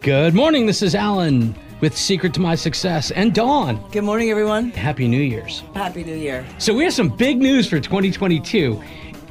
Good morning. This is Alan with Secret to My Success and Dawn. Good morning, everyone. Happy New Year's. Happy New Year. So, we have some big news for 2022.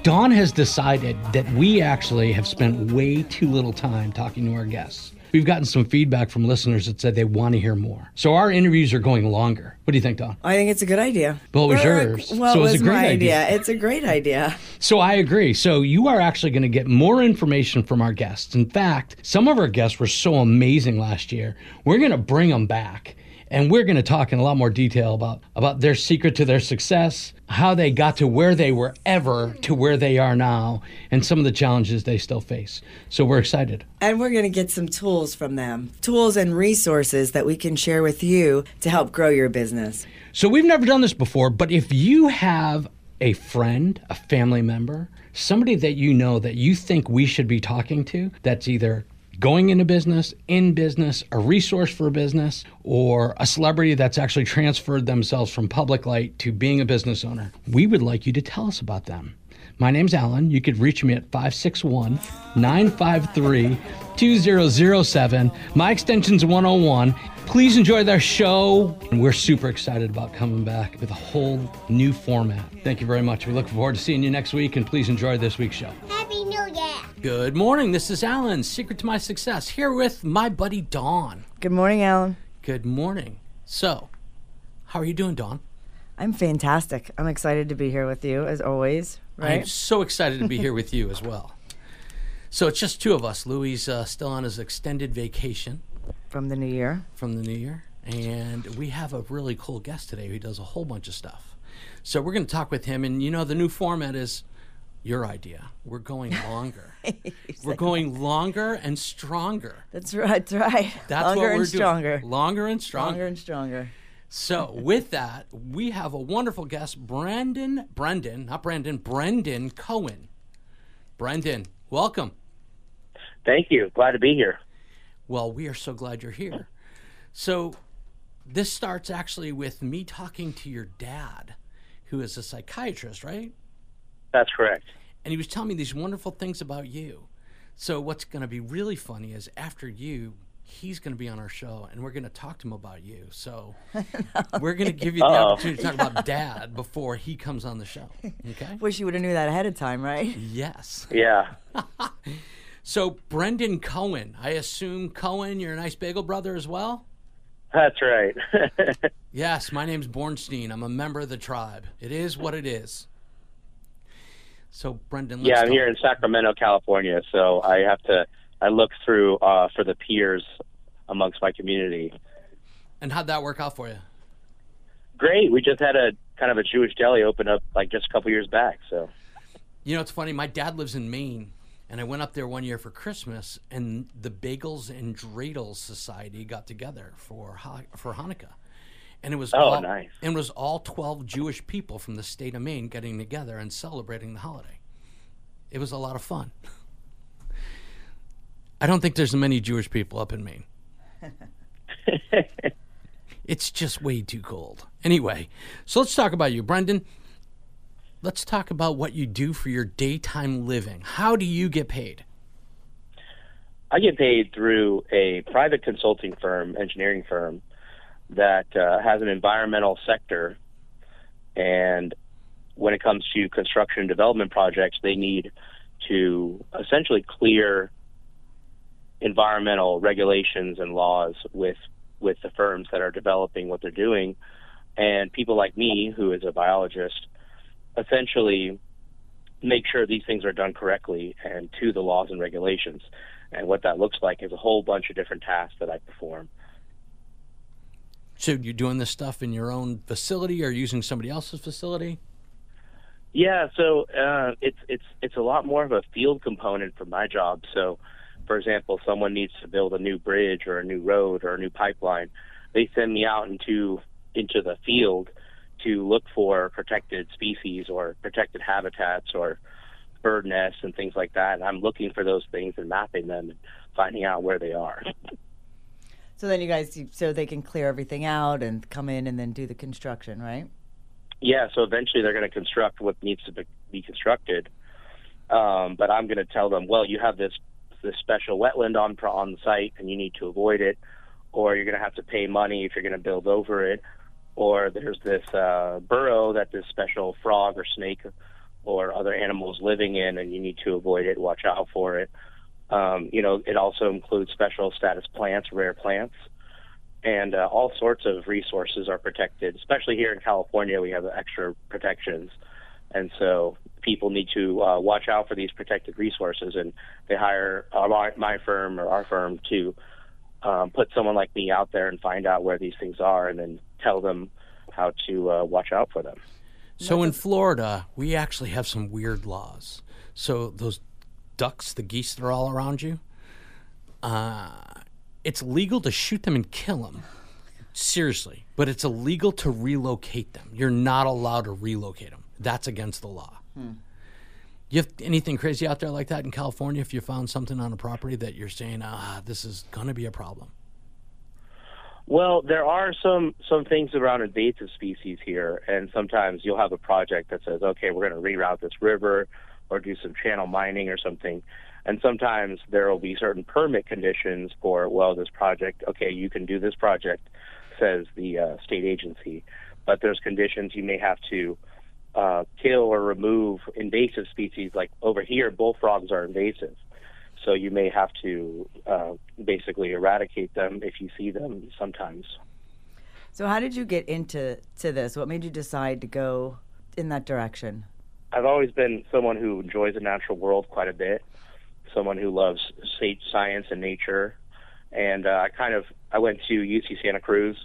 Dawn has decided that we actually have spent way too little time talking to our guests. We've gotten some feedback from listeners that said they want to hear more. So, our interviews are going longer. What do you think, Don? I think it's a good idea. Well, it was Or- yours, Well, so it it's was a great my idea. idea. It's a great idea. So I agree. So you are actually going to get more information from our guests. In fact, some of our guests were so amazing last year. We're going to bring them back and we're going to talk in a lot more detail about about their secret to their success, how they got to where they were ever to where they are now, and some of the challenges they still face. So we're excited. And we're going to get some tools from them tools and resources that we can share with you to help grow your business. So we've never done this before, but if you have a friend, a family member, somebody that you know that you think we should be talking to, that's either going into business, in business, a resource for business, or a celebrity that's actually transferred themselves from public light to being a business owner, we would like you to tell us about them. My name's Alan. You could reach me at 561 953 2007. My extension's 101. Please enjoy their show. And we're super excited about coming back with a whole new format. Thank you very much. We look forward to seeing you next week, and please enjoy this week's show. Happy New Year. Good morning. This is Alan, Secret to My Success, here with my buddy Dawn. Good morning, Alan. Good morning. So, how are you doing, Dawn? I'm fantastic. I'm excited to be here with you, as always, I'm so excited to be here with you as well. So, it's just two of us. Louis uh, still on his extended vacation. From the new year. from the new year. And we have a really cool guest today who does a whole bunch of stuff. So we're going to talk with him. And you know, the new format is your idea. We're going longer. we're going longer and stronger. That's right. That's right. That's Longer what we're and stronger. Longer and stronger. Longer and stronger. So with that, we have a wonderful guest, Brandon, Brendan, not Brandon, Brendan Cohen. Brendan, welcome. Thank you. Glad to be here. Well, we are so glad you're here. So, this starts actually with me talking to your dad, who is a psychiatrist, right? That's correct. And he was telling me these wonderful things about you. So, what's going to be really funny is after you, he's going to be on our show and we're going to talk to him about you. So, we're going to give you the Uh-oh. opportunity to talk about dad before he comes on the show. Okay? Wish you would have knew that ahead of time, right? Yes. Yeah. So, Brendan Cohen, I assume Cohen, you're a nice bagel brother as well? That's right. Yes, my name's Bornstein. I'm a member of the tribe. It is what it is. So, Brendan, let's yeah, I'm talk- here in Sacramento, California, so I have to I look through uh, for the peers amongst my community. And how'd that work out for you? Great. We just had a kind of a Jewish deli open up like just a couple years back, so You know, it's funny. My dad lives in Maine, and I went up there one year for Christmas, and the Bagels and Dreidels Society got together for for Hanukkah, and it was Oh, all, nice. and it was all twelve Jewish people from the state of Maine getting together and celebrating the holiday. It was a lot of fun. I don't think there's many Jewish people up in Maine. it's just way too cold. Anyway, so let's talk about you, Brendan let's talk about what you do for your daytime living. How do you get paid? I get paid through a private consulting firm, engineering firm, that uh, has an environmental sector. And when it comes to construction and development projects, they need to essentially clear environmental regulations and laws with with the firms that are developing what they're doing. And people like me, who is a biologist, essentially make sure these things are done correctly and to the laws and regulations. And what that looks like is a whole bunch of different tasks that I perform. So you're doing this stuff in your own facility or using somebody else's facility? Yeah, so uh, it's it's it's a lot more of a field component for my job. So, for example, someone needs to build a new bridge or a new road or a new pipeline, they send me out into into the field to look for protected species or protected habitats or bird nests and things like that. And I'm looking for those things and mapping them and finding out where they are. So then you guys, so they can clear everything out and come in and then do the construction, right? Yeah, so eventually they're going to construct what needs to be, constructed. Um, but I'm going to tell them, well, you have this this special wetland on on site and you need to avoid it, or you're going to have to pay money if you're going to build over it, or there's this uh, burrow that this special frog or snake or other animals living in and you need to avoid it, watch out for it. Um, you know, it also includes special status plants, rare plants, and uh, all sorts of resources are protected. Especially here in California, we have extra protections, and so people need to uh, watch out for these protected resources. And they hire uh, my, my firm or our firm to um, put someone like me out there and find out where these things are, and then tell them how to uh, watch out for them. So in Florida, we actually have some weird laws. So those ducks, the geese that are all around you, uh, it's legal to shoot them and kill them. Seriously, but it's illegal to relocate them. You're not allowed to relocate them. That's against the law. You have anything crazy out there like that in California? If you found something on a property that you're saying, ah, this is going to be a problem. Well, there are some some things around invasive species here, and sometimes you'll have a project that says, "Okay, we're going to reroute this river, or do some channel mining or something," and sometimes there will be certain permit conditions for, well, this project. Okay, you can do this project, says the uh, state agency, but there's conditions you may have to uh, kill or remove invasive species. Like over here, bullfrogs are invasive. So you may have to uh, basically eradicate them if you see them sometimes. So how did you get into to this? What made you decide to go in that direction? I've always been someone who enjoys the natural world quite a bit, someone who loves science and nature, and uh, I kind of I went to UC Santa Cruz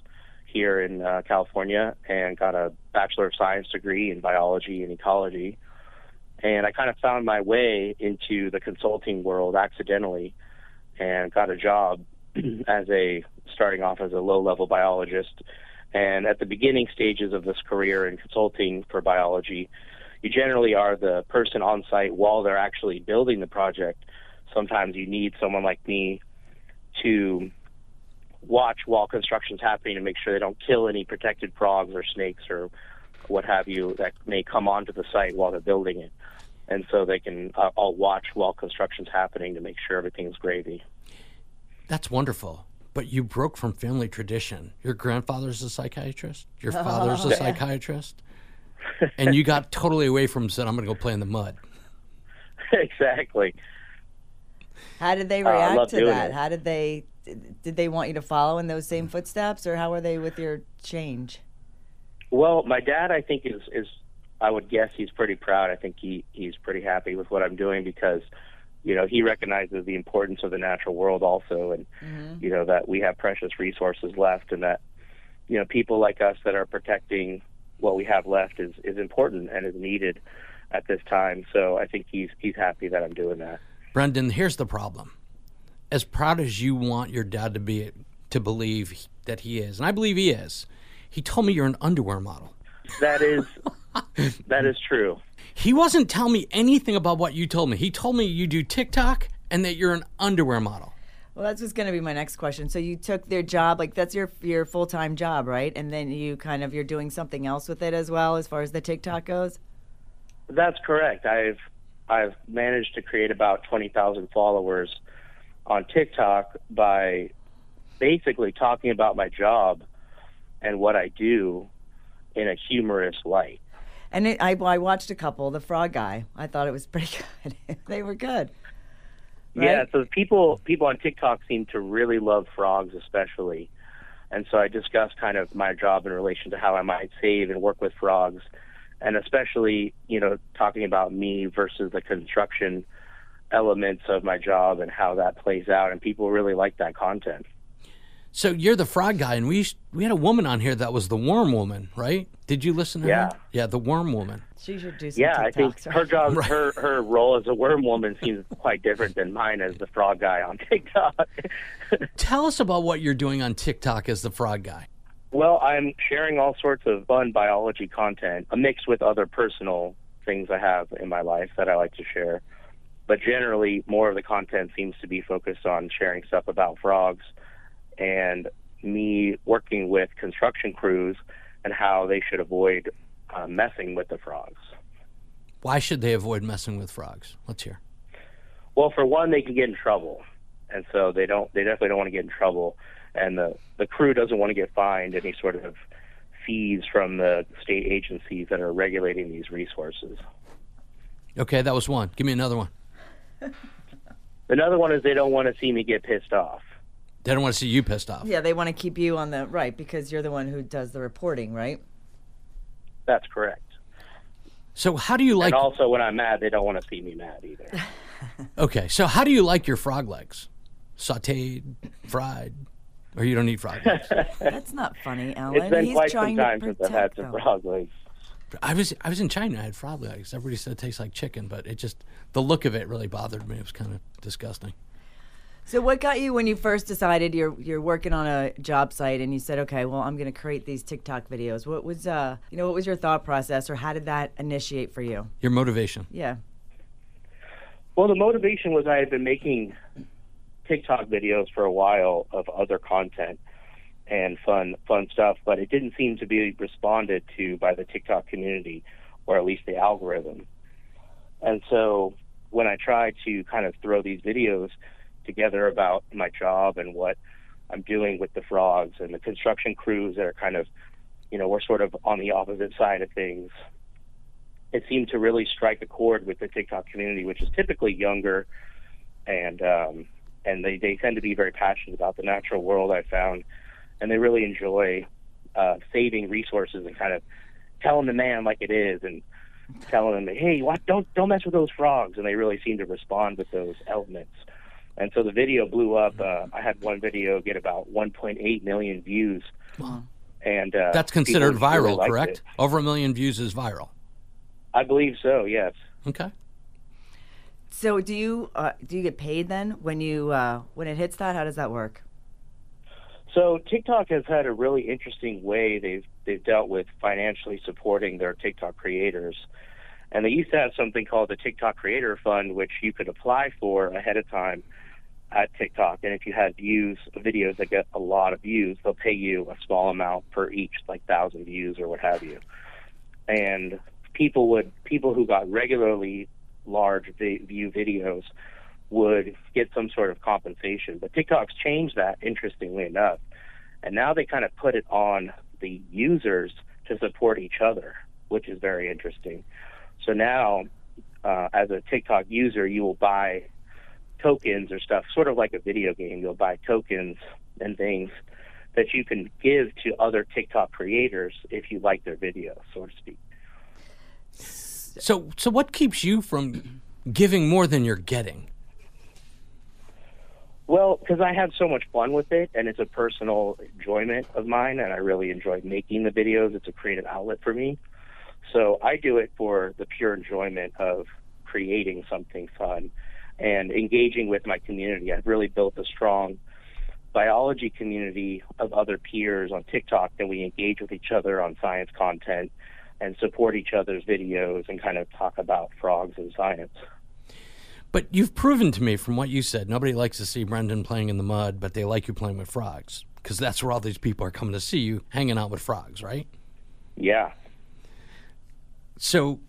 here in uh, California and got a bachelor of science degree in biology and ecology and I kind of found my way into the consulting world accidentally and got a job as a starting off as a low level biologist. And at the beginning stages of this career in consulting for biology, you generally are the person on site while they're actually building the project. Sometimes you need someone like me to watch while construction's happening to make sure they don't kill any protected frogs or snakes or what have you that may come onto the site while they're building it and so they can uh, all watch while construction's happening to make sure everything's gravy. That's wonderful. But you broke from family tradition. Your grandfather's a psychiatrist. Your father's a psychiatrist, and you got totally away from said, "I'm going to go play in the mud." exactly. How did they react uh, to that? It. How did they? Did they want you to follow in those same footsteps, or how are they with your change? Well, my dad, I think, is is I would guess he's pretty proud. I think he he's pretty happy with what I'm doing because you know he recognizes the importance of the natural world also and mm-hmm. you know that we have precious resources left and that you know people like us that are protecting what we have left is is important and is needed at this time so i think he's he's happy that i'm doing that brendan here's the problem as proud as you want your dad to be to believe that he is and i believe he is he told me you're an underwear model that is that is true. He wasn't telling me anything about what you told me. He told me you do TikTok and that you're an underwear model. Well, that's just going to be my next question. So you took their job, like that's your your full time job, right? And then you kind of you're doing something else with it as well, as far as the TikTok goes. That's correct. I've I've managed to create about twenty thousand followers on TikTok by basically talking about my job and what I do in a humorous light. And it, I, I watched a couple. The Frog Guy, I thought it was pretty good. they were good. Right? Yeah, so people people on TikTok seem to really love frogs, especially, and so I discussed kind of my job in relation to how I might save and work with frogs, and especially you know talking about me versus the construction elements of my job and how that plays out, and people really like that content. So you're the frog guy, and we we had a woman on here that was the worm woman, right? Did you listen to yeah. her? Yeah, the worm woman. She should do some Yeah, TikToks, I think right? her job, right. her her role as a worm woman seems quite different than mine as the frog guy on TikTok. Tell us about what you're doing on TikTok as the frog guy. Well, I'm sharing all sorts of fun biology content, mixed with other personal things I have in my life that I like to share. But generally, more of the content seems to be focused on sharing stuff about frogs and me working with construction crews and how they should avoid uh, messing with the frogs. Why should they avoid messing with frogs? Let's hear. Well, for one, they can get in trouble, and so they don't. They definitely don't want to get in trouble, and the the crew doesn't want to get fined any sort of fees from the state agencies that are regulating these resources. Okay, that was one. Give me another one. Another one is they don't want to see me get pissed off. They don't want to see you pissed off. Yeah, they want to keep you on the right because you're the one who does the reporting, right? That's correct. So how do you like? and also, when I'm mad, they don't want to see me mad either. Okay, so how do you like your frog legs? Sautéed, fried, or you don't eat frog legs? That's not funny, Alan. it's been He's quite some trying time to since I've had protect some them. frog legs. I was I was in China. I had frog legs. Everybody said it tastes like chicken, but it just the look of it really bothered me. It was kind of disgusting. So, what got you when you first decided you're you're working on a job site and you said, okay, well, I'm going to create these TikTok videos? What was uh, you know, what was your thought process, or how did that initiate for you? Your motivation. Yeah. Well, the motivation was I had been making TikTok videos for a while of other content and fun fun stuff, but it didn't seem to be responded to by the TikTok community or at least the algorithm. And so when I tried to kind of throw these videos together about my job and what I'm doing with the frogs and the construction crews that are kind of, you know, we're sort of on the opposite side of things. It seemed to really strike a chord with the TikTok community, which is typically younger, and um, and they, they tend to be very passionate about the natural world. I found, and they really enjoy uh, saving resources and kind of telling the man like it is, and telling them, hey, what, don't don't mess with those frogs, and they really seem to respond with those elements. And so the video blew up. Uh, I had one video get about 1.8 million views, and uh, That's considered people really viral, correct? it. Over a million views is viral. I believe so. Yes. Okay. So, do you uh, do you get paid then when you uh, when it hits that? How does that work? So TikTok has had a really interesting way they've they've dealt with financially supporting their TikTok creators. And they used to have something called the TikTok Creator Fund, which you could apply for ahead of time at TikTok. And if you had views, videos that get a lot of views, they'll pay you a small amount per each, like thousand views or what have you. And people would people who got regularly large vi- view videos would get some sort of compensation. But TikTok's changed that, interestingly enough. And now they kind of put it on the users to support each other, which is very interesting. So now, uh, as a TikTok user, you will buy tokens or stuff, sort of like a video game. You'll buy tokens and things that you can give to other TikTok creators if you like their videos, so to speak. So so what keeps you from giving more than you're getting? Well, because I have so much fun with it, and it's a personal enjoyment of mine, and I really enjoy making the videos. It's a creative outlet for me. So I do it for the pure enjoyment of creating something fun and engaging with my community. I've really built a strong biology community of other peers on TikTok, and we engage with each other on science content and support each other's videos and kind of talk about frogs and science. But you've proven to me from what you said, nobody likes to see Brendan playing in the mud, but they like you playing with frogs because that's where all these people are coming to see you hanging out with frogs, right? Yeah. So,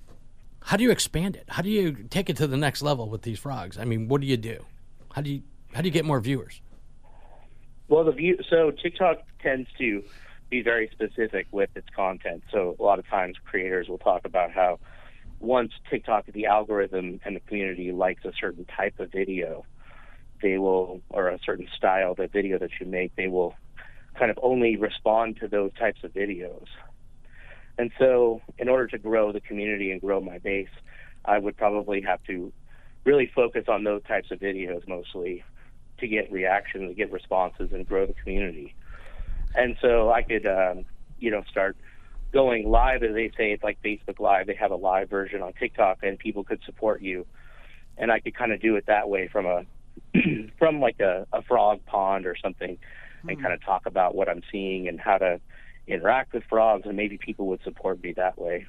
how do you expand it? How do you take it to the next level with these frogs? I mean, what do you do? How do you how do you get more viewers? Well, the view so TikTok tends to be very specific with its content. So a lot of times creators will talk about how once TikTok, the algorithm and the community likes a certain type of video, they will, or a certain style of video that you make, they will kind of only respond to those types of videos. And so, in order to grow the community and grow my base, I would probably have to really focus on those types of videos mostly to get reactions, to get responses, and grow the community. And so I could, um, you know, start going live, as they say, it's like Facebook Live. They have a live version on TikTok, and people could support you. And I could kind of do it that way from a from like a, a frog pond or something, and hmm. kind of talk about what I'm seeing and how to interact with frogs, and maybe people would support me that way.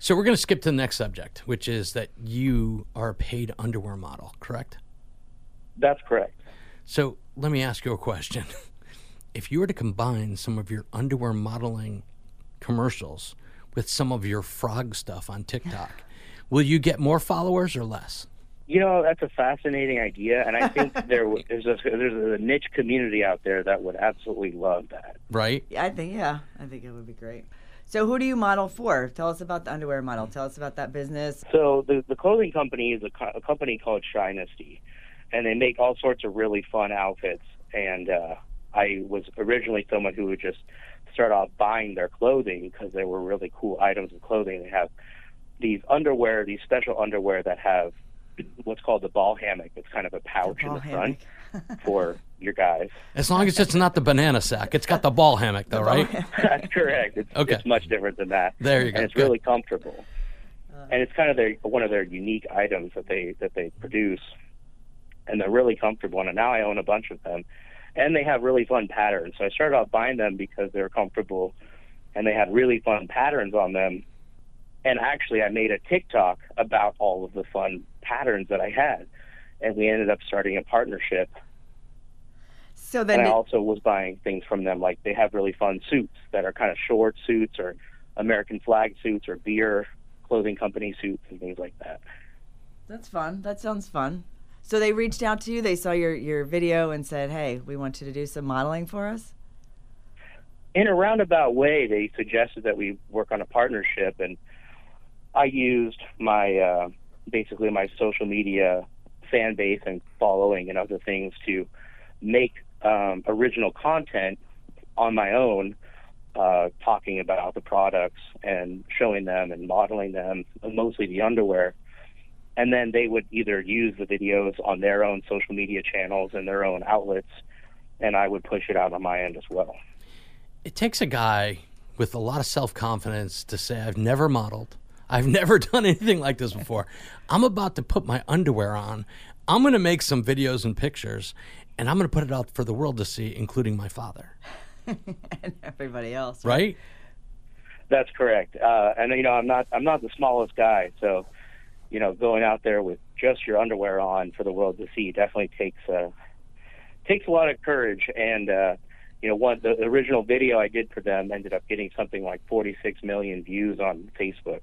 So we're going to skip to the next subject, which is that you are a paid underwear model, correct? That's correct. So let me ask you a question. If you were to combine some of your underwear modeling commercials with some of your frog stuff on TikTok, will you get more followers or less? You know, that's a fascinating idea, and I think there there's a there's a niche community out there that would absolutely love that. Right? Yeah, I think yeah, I think it would be great. So who do you model for? Tell us about the underwear model. Tell us about that business. So the the clothing company is a, co- a company called Shinesty, and they make all sorts of really fun outfits. And uh, I was originally someone who would just start off buying their clothing because they were really cool items of clothing. They have these underwear, these special underwear that have what's called the ball hammock. It's kind of a pouch in ball the front for your guys. As long as it's not the banana sack, it's got the ball hammock, though, right? That's correct. It's, Okay. it's much different than that. There you go. And it's Good. really comfortable. and it's kind of their one of their unique items that they that they produce, and they're really comfortable. And now I own a bunch of them, and they have really fun patterns. So I started off buying them because they're comfortable, and they had really fun patterns on them. And actually, I made a TikTok about all of the fun patterns that I had, and we ended up starting a partnership So then, and I also was buying things from them. Like they have really fun suits that are kind of short suits or American flag suits or beer clothing company suits and things like that. that's fun. That sounds fun. So they reached out to you. They saw your your video and said, "Hey, we want you to do some modeling for us." In a roundabout way, they suggested that we work on a partnership, and I used my uh, basically my social media fan base and following and other things to make um, original content on my own, uh, talking about the products and showing them and modeling them, mostly the underwear. And then they would either use the videos on their own social media channels and their own outlets, and I would push it out on my end as well. It takes a guy with a lot of self confidence to say, I've never modeled. I've never done anything like this before. I'm about to put my underwear on. I'm going to make some videos and pictures, and I'm going to put it out for the world to see, including my father. and everybody else. Right? That's correct. Uh, and you know, I'm not I'm not the smallest guy, so you know, going out there with just your underwear on for the world to see definitely takes uh, takes a lot of courage. And uh, you know, one the original video I did for them ended up getting something like 46 million views on Facebook.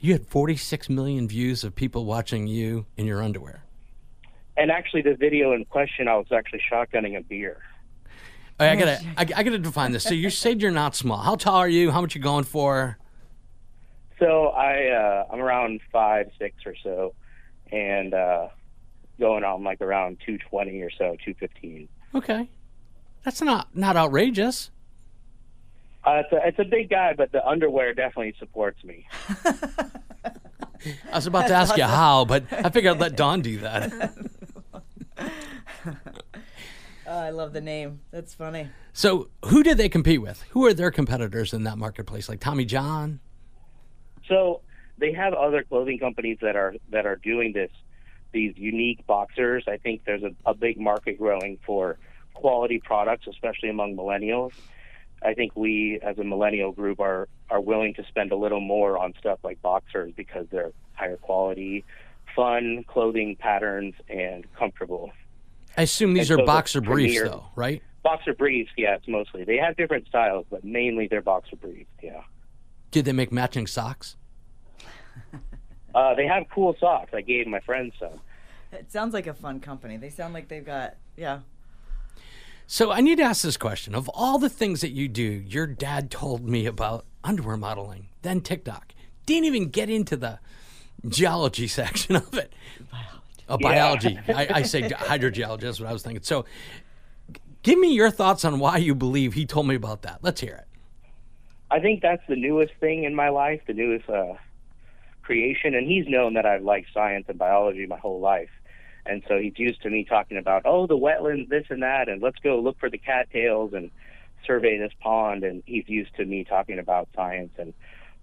You had 46 million views of people watching you in your underwear. And actually, the video in question, I was actually shotgunning a beer. All right, I gotta, I, I gotta define this. So you said you're not small. How tall are you? How much you going for? So I uh, I'm around five six or so, and uh, going on like around 220 or so, 215. Okay, that's not not outrageous. Uh, it's, a, it's a big guy, but the underwear definitely supports me. I was about to ask you how, but I figured I'd let Don do that. Oh, I love the name. That's funny. So, who did they compete with? Who are their competitors in that marketplace? Like Tommy John? So they have other clothing companies that are that are doing this these unique boxers. I think there's a, a big market growing for quality products, especially among millennials. I think we as a millennial group are are willing to spend a little more on stuff like boxers because they're higher quality, fun clothing patterns and comfortable. I assume these And are so the boxer briefs, premier- though, right? Boxer briefs, yes, mostly. They have different styles, but mainly they're boxer briefs, yeah. Did they make matching socks? Uh, they have cool socks. I gave my friends some. It sounds like a fun company. They sound like they've got yeah. So I need to ask this question. Of all the things that you do, your dad told me about underwear modeling, then TikTok. Didn't even get into the geology section of it. Biology. Oh, biology. I, I say hydrogeology. That's what I was thinking. So give me your thoughts on why you believe he told me about that. Let's hear it. I think that's the newest thing in my life, the newest uh, creation. And he's known that I've liked science and biology my whole life. And so he's used to me talking about, oh, the wetlands, this and that, and let's go look for the cattails and survey this pond. And he's used to me talking about science and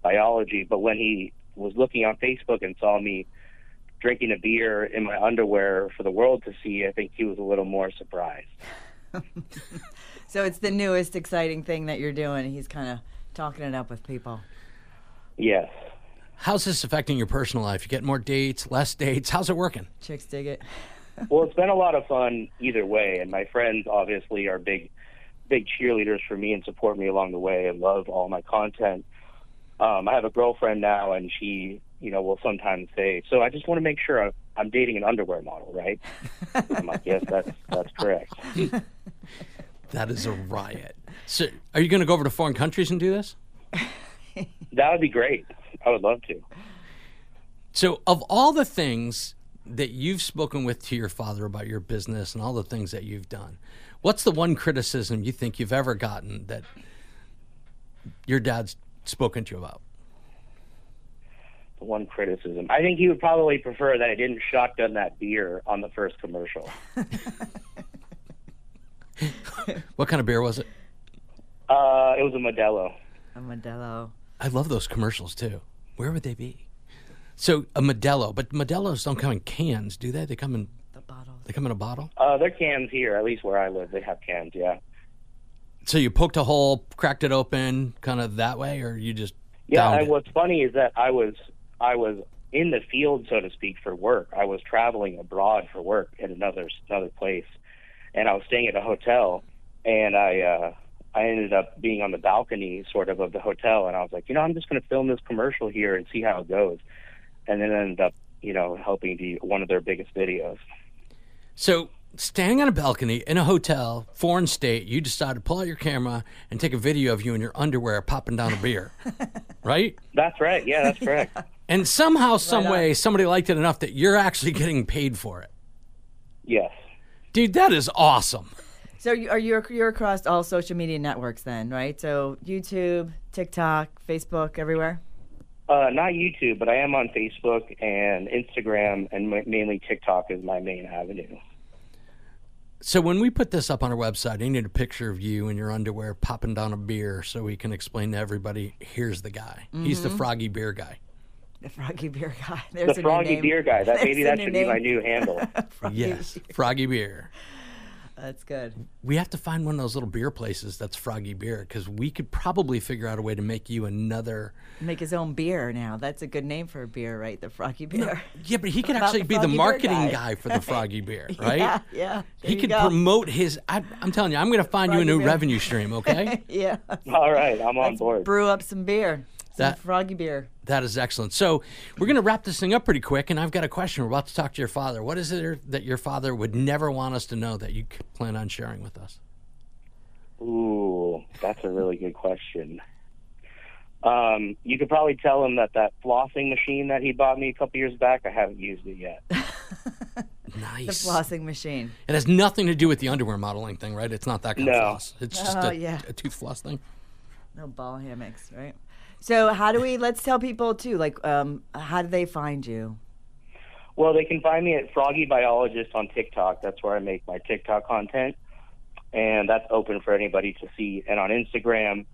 biology. But when he was looking on Facebook and saw me drinking a beer in my underwear for the world to see, I think he was a little more surprised. So it's the newest exciting thing that you're doing. He's kind of talking it up with people. Yes. How's this affecting your personal life? You get more dates, less dates? How's it working? Chicks dig it. well, it's been a lot of fun either way, and my friends obviously are big, big cheerleaders for me and support me along the way and love all my content. Um, I have a girlfriend now, and she, you know, will sometimes say, "So I just want to make sure I, I'm dating an underwear model, right? I'm like, yes, that's that's correct. That is a riot. So, are you going to go over to foreign countries and do this? That would be great. I would love to. So, of all the things that you've spoken with to your father about your business and all the things that you've done, what's the one criticism you think you've ever gotten that your dad's spoken to you about? The one criticism. I think he would probably prefer that I didn't shotgun that beer on the first commercial. What kind of beer was it? Uh, it was a Modelo. A Modelo. I love those commercials too. Where would they be? So a Modelo, but Modelos don't come in cans, do they? They come in The bottles. they come in a bottle. Uh, they're cans here, at least where I live. They have cans, yeah. So you poked a hole, cracked it open, kind of that way, or you just Yeah, and it? what's funny is that I was I was in the field, so to speak, for work. I was traveling abroad for work in another another place, and I was staying at a hotel, and I uh, I ended up being on the balcony, sort of, of the hotel, and I was like, you know, I'm just going to film this commercial here and see how it goes, and then ended up, you know, helping be one of their biggest videos. So, standing on a balcony in a hotel, foreign state, you decide to pull out your camera and take a video of you in your underwear popping down a beer, right? That's right. Yeah, that's correct. And somehow, some on. way, somebody liked it enough that you're actually getting paid for it. yes. Dude, that is awesome. So you- are you you're across all social media networks then, right? So YouTube, TikTok, Facebook, everywhere. Uh, not YouTube, but I am on Facebook and Instagram, and mainly TikTok is my main avenue. So, when we put this up on our website, I need a picture of you in your underwear popping down a beer so we can explain to everybody here's the guy. He's the froggy beer guy. The Froggy Beer guy. There's The a new Froggy name. Beer guy. That There's maybe that new should be my new handle. froggy Yes, froggy beer. That's good. We have to find one of those little beer places that's froggy beer because we could probably figure out a way to make you another. Make his own beer now. That's a good name for a beer, right? The Froggy Beer. Yeah, but he could actually the be the marketing guy. guy. for the froggy beer, right? Yeah, yeah. He could go. promote his. I, I'm telling you, I'm going to find you a new beer. revenue stream. Okay, Yeah. All right, I'm on Let's board. brew up some beer. Some That- Froggy Beer. That is excellent. So we're going to wrap this thing up pretty quick, and I've got a question. We're about to talk to your father. What is it that your father would never want us to know that you plan on sharing with us? Ooh, that's a really good question. Um, you could probably tell him that that flossing machine that he bought me a couple years back, I haven't used it yet. The Nice. flossing machine. It has nothing to do with the underwear modeling thing, right? It's not that kind of floss. It's just Oh, a, yeah. a tooth floss thing. No ball hammocks, right? So how do we? Let's tell people too. Like, um, how do they find you? Well, they can find me at Froggy Biologist on TikTok. That's where I make my TikTok content, and that's open for anybody to see. And on Instagram,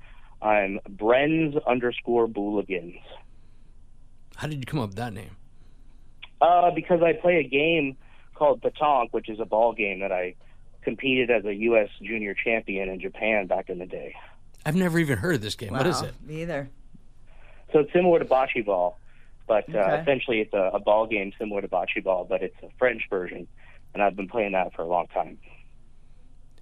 I'm Bren's underscore Booligans. How did you come up with that name? Uh, because I play a game called Petanque, which is a ball game that I competed as a U.S. junior champion in Japan back in the day. I've never even heard of this game. What is it? Me either. So it's similar to bocce ball, but uh, Okay. essentially it's a, a ball game similar to bocce ball, but it's a French version, and I've been playing that for a long time.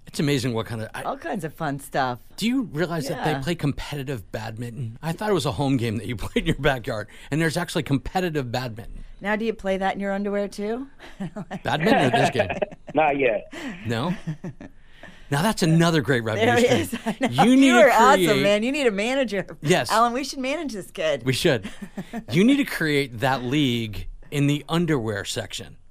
It's amazing what kind of. I, All kinds of fun stuff. do you realize that they play competitive badminton? I thought it was a home game that you played in your backyard, and there's actually competitive badminton. Now, do you play that in your underwear too? Badminton or this game? Not yet. No. Now that's another great revenue There stream. is. You need you to are awesome, create- man. You need a manager. Yes. Alan, we should manage this kid. We should. You need to create that league in the underwear section.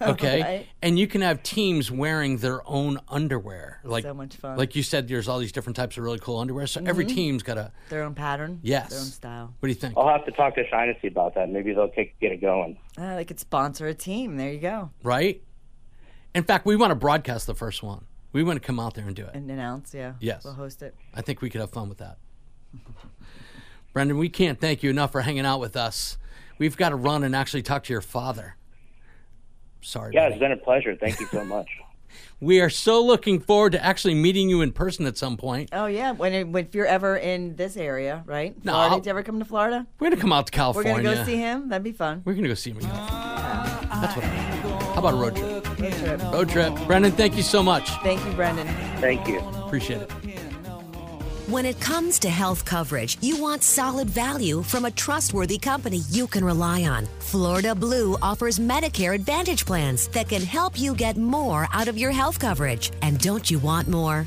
Okay, Right. and you can have teams wearing their own underwear. Like So much fun. Like you said, there's all these different types of really cool underwear. So every team's got a. Their own pattern. Yes. Their own style. What do you think? I'll have to talk to Shinesty about that. Maybe they'll take, get it going. Uh, they could sponsor a team. There you go. Right. In fact, we want to broadcast the first one. We want to come out there and do it. And announce, yeah. Yes. We'll host it. I think we could have fun with that. Brendan, we can't thank you enough for hanging out with us. We've got to run and actually talk to your father. Sorry. Yeah, buddy. it's been a pleasure. Thank you so much. We are so looking forward to actually meeting you in person at some point. Oh yeah, when, it, when if you're ever in this area, right? No, Florida. I'll- Did you ever come to Florida? We're gonna come out to California. We're gonna go see him. That'd be fun. We're gonna go see him. in California. That's what. I How about a road trip? Road trip. Road trip. Brendan, thank you so much. Thank you, Brendan. Thank you. Appreciate it. When it comes to health coverage, you want solid value from a trustworthy company you can rely on. Florida Blue offers Medicare Advantage plans that can help you get more out of your health coverage. And don't you want more?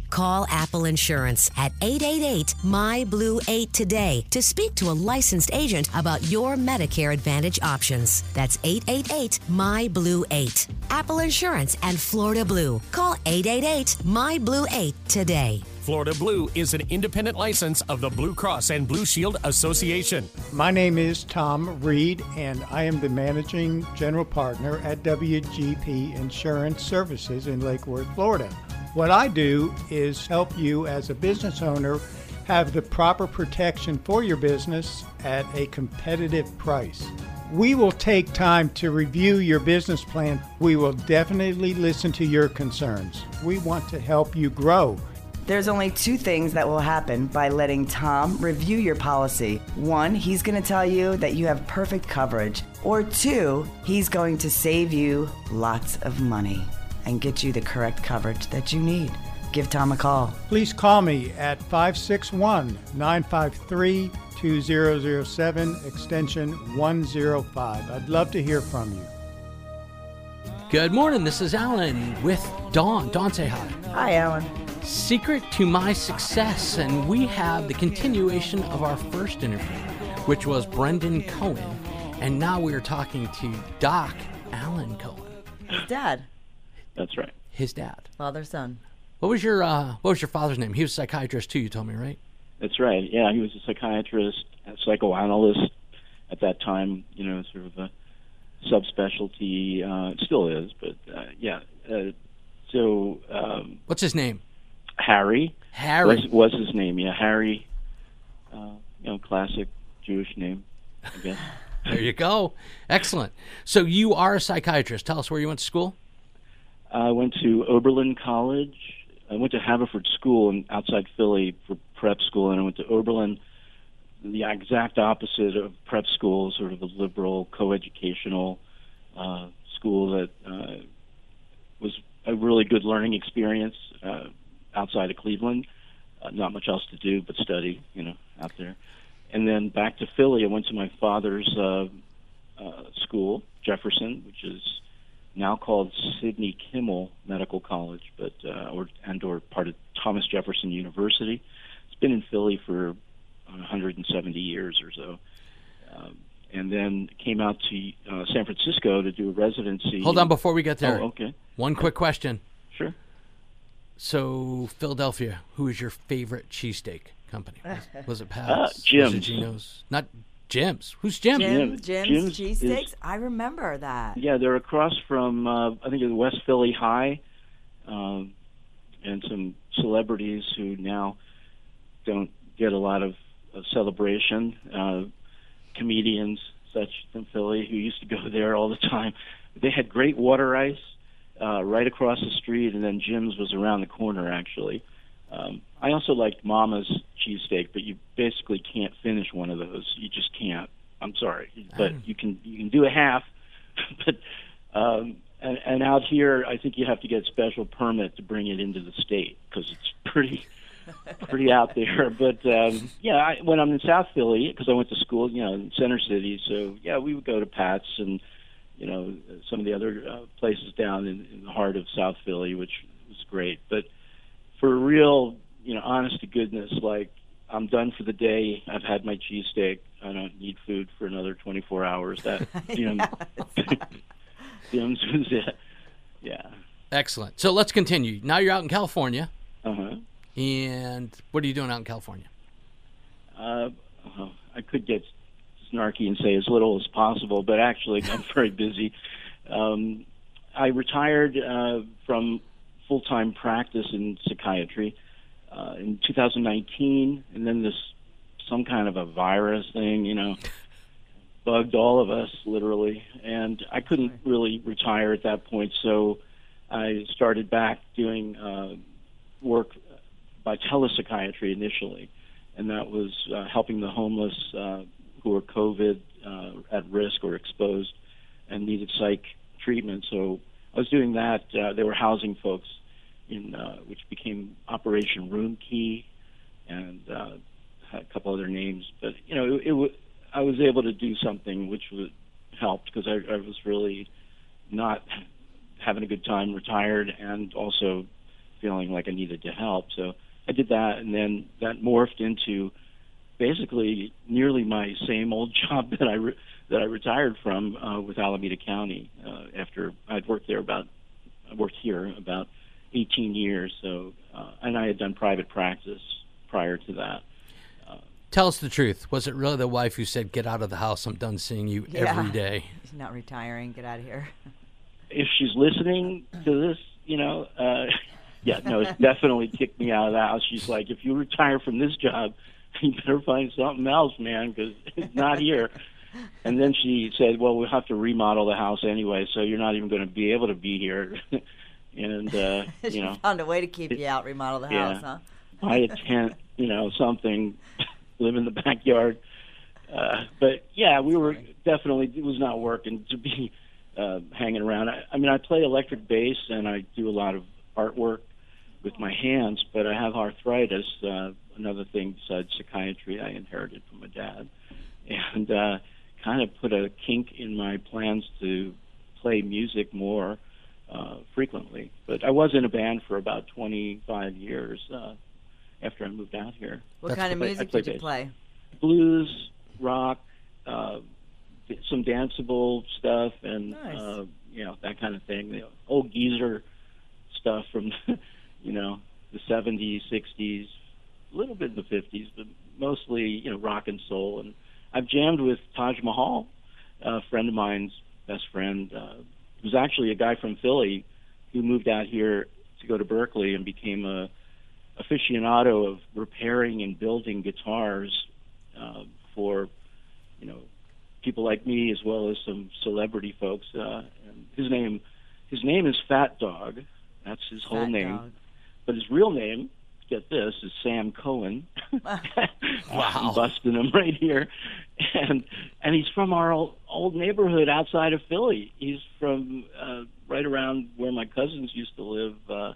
Call Apple Insurance at 888 My Blue 8 today to speak to a licensed agent about your Medicare Advantage options. That's 888 My Blue 8. Apple Insurance and Florida Blue. Call 888 My Blue 8 today. Florida Blue is an independent license of the Blue Cross and Blue Shield Association. My name is Tom Reed, and I am the managing general partner at WGP Insurance Services in Lake Worth, Florida. What I do is help you as a business owner have the proper protection for your business at a competitive price. We will take time to review your business plan. We will definitely listen to your concerns. We want to help you grow. There's only two things that will happen by letting Tom review your policy. One, he's going to tell you that you have perfect coverage. Or two, he's going to save you lots of money and get you the correct coverage that you need. Give Tom a call. Please call me at 561 953 2007, extension 105. I'd love to hear from you. Good morning. This is Alan with Dawn. Dawn, say hi. Hi, Alan. Secret to my success, and we have the continuation of our first interview, which was Brendan Cohen, and now we are talking to Doc Alan Cohen, His dad, That's right. his dad. father, son. What was your uh, What was your father's name? He was a psychiatrist too. You told me, right? That's right. Yeah, he was a psychiatrist, a psychoanalyst at that time. You know, sort of a subspecialty. Uh, it still is, but uh, yeah. Uh, so um, What's his name? Harry Harry. was, was his name. Yeah, Harry. Uh, you know, classic Jewish name, I guess. There you go. Excellent. So you are a psychiatrist. Tell us where you went to school. I went to Oberlin College. I went to Haverford School outside Philly for prep school, and I went to Oberlin, the exact opposite of prep school, sort of a liberal, coeducational uh, school that uh, was a really good learning experience uh, outside of Cleveland. Uh, not much else to do but study, you know, out there. And then back to Philly, I went to my father's uh, uh, school, Jefferson, which is now called Sidney Kimmel Medical College, but uh, or and or part of Thomas Jefferson University. It's been in Philly for 170 years or so, um, and then came out to uh, San Francisco to do a residency. Hold on before we get there. Oh, okay, One quick question. sure. So Philadelphia, who is your favorite cheesesteak company? Was, was it Pat's? Uh, Was it Jim's. Not Jim's. Who's Jim? Jim, Jim- Jim's, Jim's cheesesteaks. is- I remember that. Yeah, they're across from uh, I think it's West Philly High, um, and some celebrities who now don't get a lot of, of celebration. Uh, comedians such from Philly who used to go there all the time. They had great water ice uh, right across the street, and then Jim's was around the corner actually. Um, I also liked Mama's cheesesteak, but you basically can't finish one of those. You just can't. I'm sorry, but you can you can do a half, but um, and, and out here, I think you have to get a special permit to bring it into the state because it's pretty pretty out there. But um, yeah, I, when I'm in South Philly, because I went to school, you know, in Center City, so yeah, we would go to Pat's and you know some of the other uh, places down in, in the heart of South Philly, which was great. But for real, you know, honest to goodness, like I'm done for the day. I've had my cheesesteak. I don't need food for another 24 hours. That you know, Jim's was it. Yeah. Excellent. So let's continue. Now you're out in California, Uh huh. and what are you doing out in California? Uh, well, I could get snarky and say as little as possible, but actually, I'm very busy. Um, I retired uh, from full time practice in psychiatry uh, in 2019, and then this some kind of a virus thing, you know, bugged all of us literally, and I couldn't really retire at that point, so I started back doing uh, work by telepsychiatry initially, and that was uh, helping the homeless uh, who were COVID uh, at risk or exposed and needed psych treatment. So I was doing that. Uh, they were housing folks in uh, which became Operation Room Key, and uh, had a couple other names. But you know, it, it w- I was able to do something which would helped because I, I was really not having a good time, retired, and also feeling like I needed to help. So I did that, and then that morphed into basically nearly my same old job that I re- that I retired from uh, with Alameda County uh, after I'd worked there about I worked here about 18 years. So uh, and I had done private practice prior to that. Tell us the truth. Was it really the wife who said, "Get out of the house. I'm done seeing you Yeah. every day"? She's not retiring. Get out of here. if she's listening to this, you know, uh, yeah, no, it's definitely kicked me out of the house. She's like, if you retire from this job, you better find something else, man, because it's not here. And then she said, well, we'll have to remodel the house anyway, so you're not even going to be able to be here. And, uh, she you know, found a way to keep you out, remodel the Yeah. house, huh? buy a tent, you know, something, live in the backyard. Uh, but yeah, we were definitely it was not working to be uh, hanging around. I, I mean, I play electric bass and I do a lot of artwork with my hands, but I have arthritis. Uh, another thing besides psychiatry, I inherited from my dad, and uh, kind of put a kink in my plans to play music more uh, frequently. But I was in a band for about 25 years uh, after I moved out here. What That's kind of what I- I music play did you bass. play? Blues, rock, uh, some danceable stuff, and Nice. uh, you know that kind of thing. The old geezer stuff from you know the 70s, 60s, a little bit in the 50s, but mostly you know rock and soul. And I've jammed with Taj Mahal, a friend of mine's best friend, uh, who's actually a guy from Philly who moved out here to go to Berkeley and became a aficionado of repairing and building guitars uh, for you know people like me as well as some celebrity folks. Uh, and his name his name is Fat Dog. That's his whole name. Dog. But his real name, get this, is Sam Cohen. Wow. I'm busting him right here. And and he's from our old, old neighborhood outside of Philly. He's from uh, right around where my cousins used to live uh,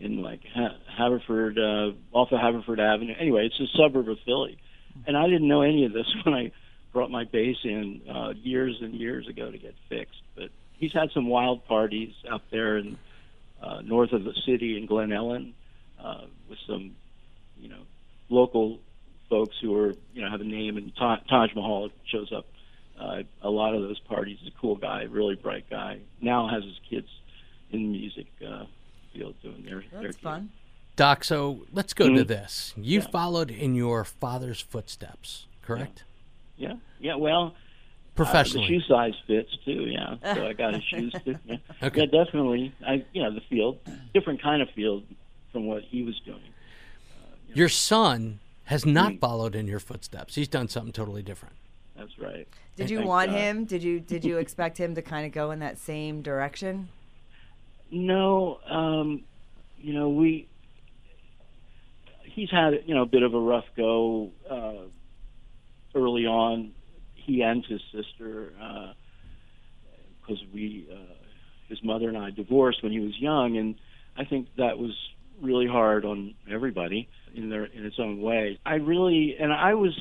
in like ha- Haverford, uh, off of Haverford Avenue. Anyway, it's a suburb of Philly. And I didn't know any of this when I brought my bass in uh, years and years ago to get fixed. But he's had some wild parties out there in uh, north of the city in Glen Ellen uh, with some, you know, local folks who are, you know, have a name. And Ta- Taj Mahal shows up uh, a lot of those parties. He's a cool guy, really bright guy. Now has his kids in the music uh, field doing their their That's gig. fun. Doc, so let's go to Mhm. this. You Yeah. followed in your father's footsteps, correct? Yeah, yeah. Well, Professionally. Uh, the shoe size fits too. Yeah, so I got his shoes too. Yeah. Okay. yeah, definitely. I, you know, the field, different kind of field from what he was doing. Your son has not Mm. followed in your footsteps. He's done something totally different. That's right. Did you Thank want God. him? Did you did you expect him to kind of go in that same direction? No, um, you know, we. He's had you know a bit of a rough go uh, early on. He and his sister, because we, uh, his mother and I divorced when he was young, and I think that was really hard on everybody in their in its own way. I really, and I was,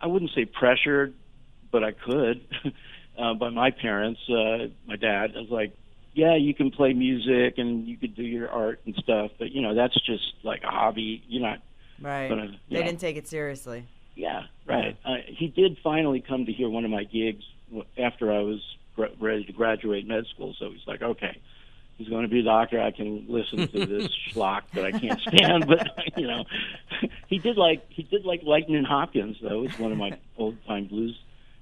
I wouldn't say pressured, but I could, uh, by my parents. Uh, my dad I was like, yeah, you can play music and you could do your art and stuff, but you know that's just like a hobby. You're not Right. gonna. you They know. didn't take it seriously. Yeah, right. Uh, he did finally come to hear one of my gigs w- after I was ready to graduate med school. So he's like, okay, he's going to be a doctor. I can listen to this schlock that I can't stand. But you know, he did like he did like Lightning Hopkins though. It's one of my old time blues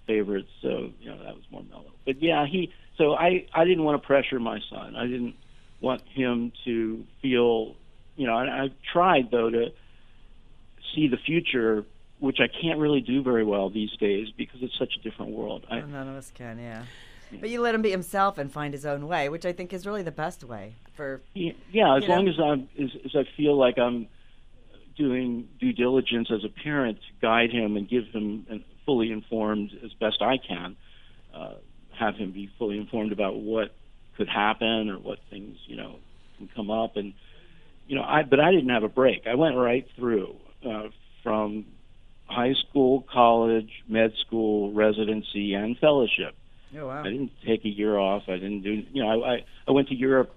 favorites. So you know that was more mellow. But yeah, he. So I I didn't want to pressure my son. I didn't want him to feel. You know, and I tried though to see the future which I can't really do very well these days because it's such a different world. I, none of us can, yeah. But you let him be himself and find his own way, which I think is really the best way for. Yeah, yeah as long know? as I'm as, as I feel like I'm doing due diligence as a parent to guide him and give him an fully informed as best I can, uh, have him be fully informed about what could happen or what things you know can come up and you know I but I didn't have a break. I went right through uh, from high school, college, med school, residency, and fellowship. Oh wow! I didn't take a year off. I didn't do, you know, I I, I went to Europe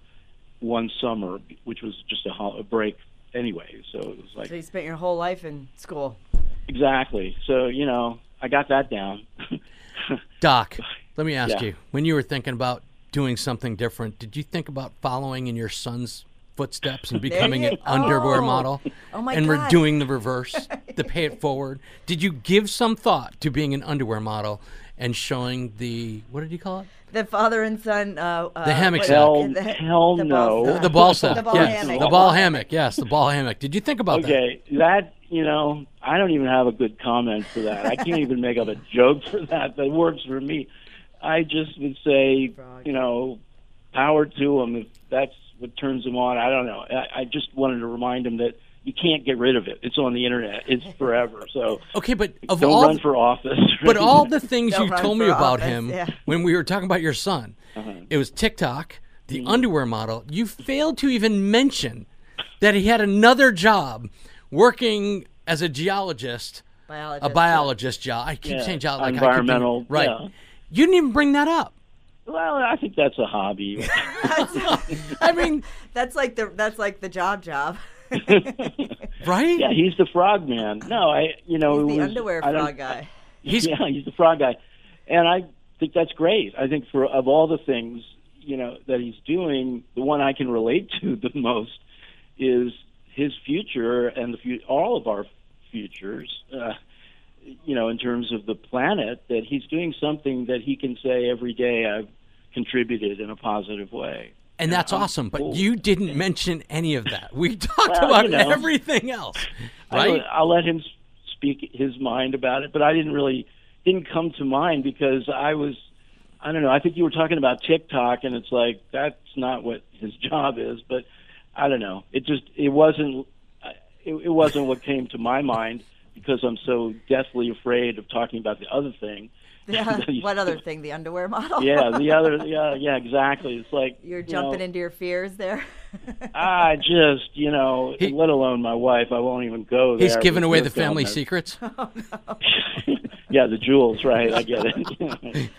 one summer, which was just a, ho- a break anyway. So it was like So you spent your whole life in school. exactly. So you know, I got that down. Doc, let me ask Yeah. you: when you were thinking about doing something different, did you think about following in your son's footsteps and becoming you an underwear go. model Oh, my and we're doing the reverse to pay it forward? Did you give some thought to being an underwear model and showing the what did you call it? The father and son. Uh, uh, The hammock what- Hell- the- hell the ball no. sack. The ball sack. The ball yes. hammock. The ball hammock. Yes, the ball hammock. Did you think about that? okay, that you know, I don't even have a good comment for that. I can't even make up a joke for that. That works for me. I just would say, you know, power to him if that's what turns him on. I don't know. I, I just wanted to remind him that you can't get rid of it. It's on the internet. It's forever. So Okay, but of don't all run for office. But all the things you told me about office, him yeah. when we were talking about your son, Uh-huh. it was TikTok, the Mm-hmm. underwear model. You failed to even mention that he had another job working as a geologist, Biologist. a biologist job. I keep Yeah, saying geologist. Like environmental, I keep thinking- right? yeah. You didn't even bring that up. well, I think that's a hobby. I mean, That's like the that's like the job job. right? yeah, he's the frog man. No, I you know He's it the was- underwear I don't- frog guy. He's yeah, he's the frog guy, and I think that's great. I think for of all the things you know that he's doing, the one I can relate to the most is his future and the fu- all of our futures. Uh, you know, in terms of the planet, that he's doing something that he can say every day, I've contributed in a positive way. And that's awesome. But cool. you didn't mention any of that. We talked Well, about you know. everything else, right? will- I'll let him speak his mind about it, but I didn't really didn't come to mind because I was I don't know. I think you were talking about TikTok, and it's like that's not what his job is. But I don't know. It just it wasn't it, it wasn't what came to my mind because I'm so deathly afraid of talking about the other thing. what other thing? The underwear model. Yeah, the other. Yeah, yeah, exactly. It's like You're you jumping know, into your fears there. I just, you know, He- let alone my wife, I won't even go there. He's giving away the family there. secrets. Oh, yeah, the jewels, right? I get it.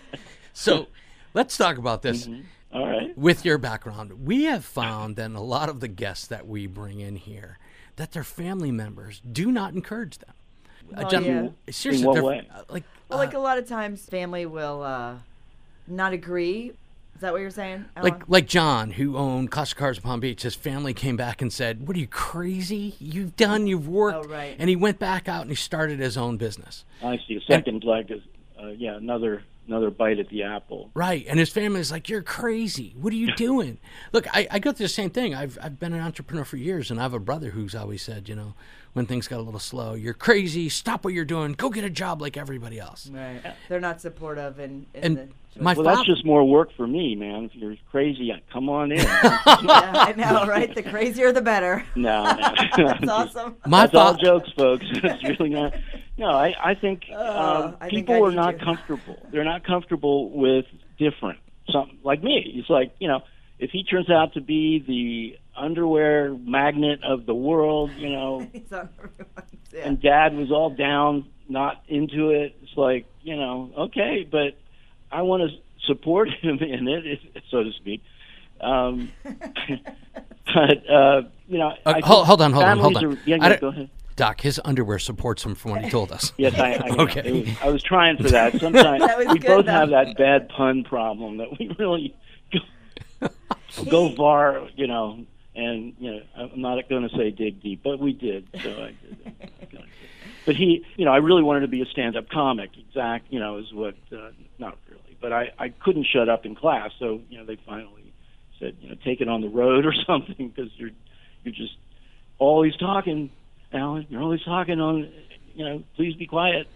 So let's talk about this. Mm-hmm. All right. With your background, we have found that a lot of the guests that we bring in here, that their family members do not encourage them. Well, gentlemen, yeah. seriously, In what they're- way? uh, like, Well, uh, like a lot of times, family will uh, not agree. Is that what you're saying? like like John, who owned Classic Cars of Palm Beach, his family came back and said, "What are you crazy? You've done, you've worked." Oh, right. And he went back out and he started his own business. I see. A second leg is, uh, yeah, another another bite at the apple. Right. And his family's like, You're crazy. What are you doing? Look, I, I go through the same thing. I've, I've been an entrepreneur for years, and I have a brother who's always said, you know, when things got a little slow, you're crazy. Stop what you're doing. Go get a job like everybody else. right. They're not supportive in, in And the. my Well, father. that's just more work for me, man. If you're crazy, uh, come on in. yeah, I know, right? The crazier, the better. no, no. That's awesome. my That's all jokes, folks. it's really not. No, I, I think um, Oh, I think people I are not you. comfortable. They're not comfortable with different. Something like me. It's like you know, if he turns out to be the underwear magnet of the world, you know, It's on yeah. and Dad was all down, not into it. It's like you know, okay, but I want to support him in it, so to speak. Um, but uh, you know, Uh, I hold, hold on, hold on, hold on. Are, yeah, yeah, go ahead. Doc, his underwear supports him from what he told us. Yes, I, I Okay. was, I was trying for that. Sometimes That we good, both though. have that bad pun problem that we really go, go far, you know. And you know, I'm not going to say dig deep, but we did. So I did. But he, you know, I really wanted to be a stand-up comic. Exact, you know, is what. Uh, not really, but I, I couldn't shut up in class. So you know, they finally said, you know, take it on the road or something because you're, you're just always talking, Alan. You're always talking on you know, please be quiet.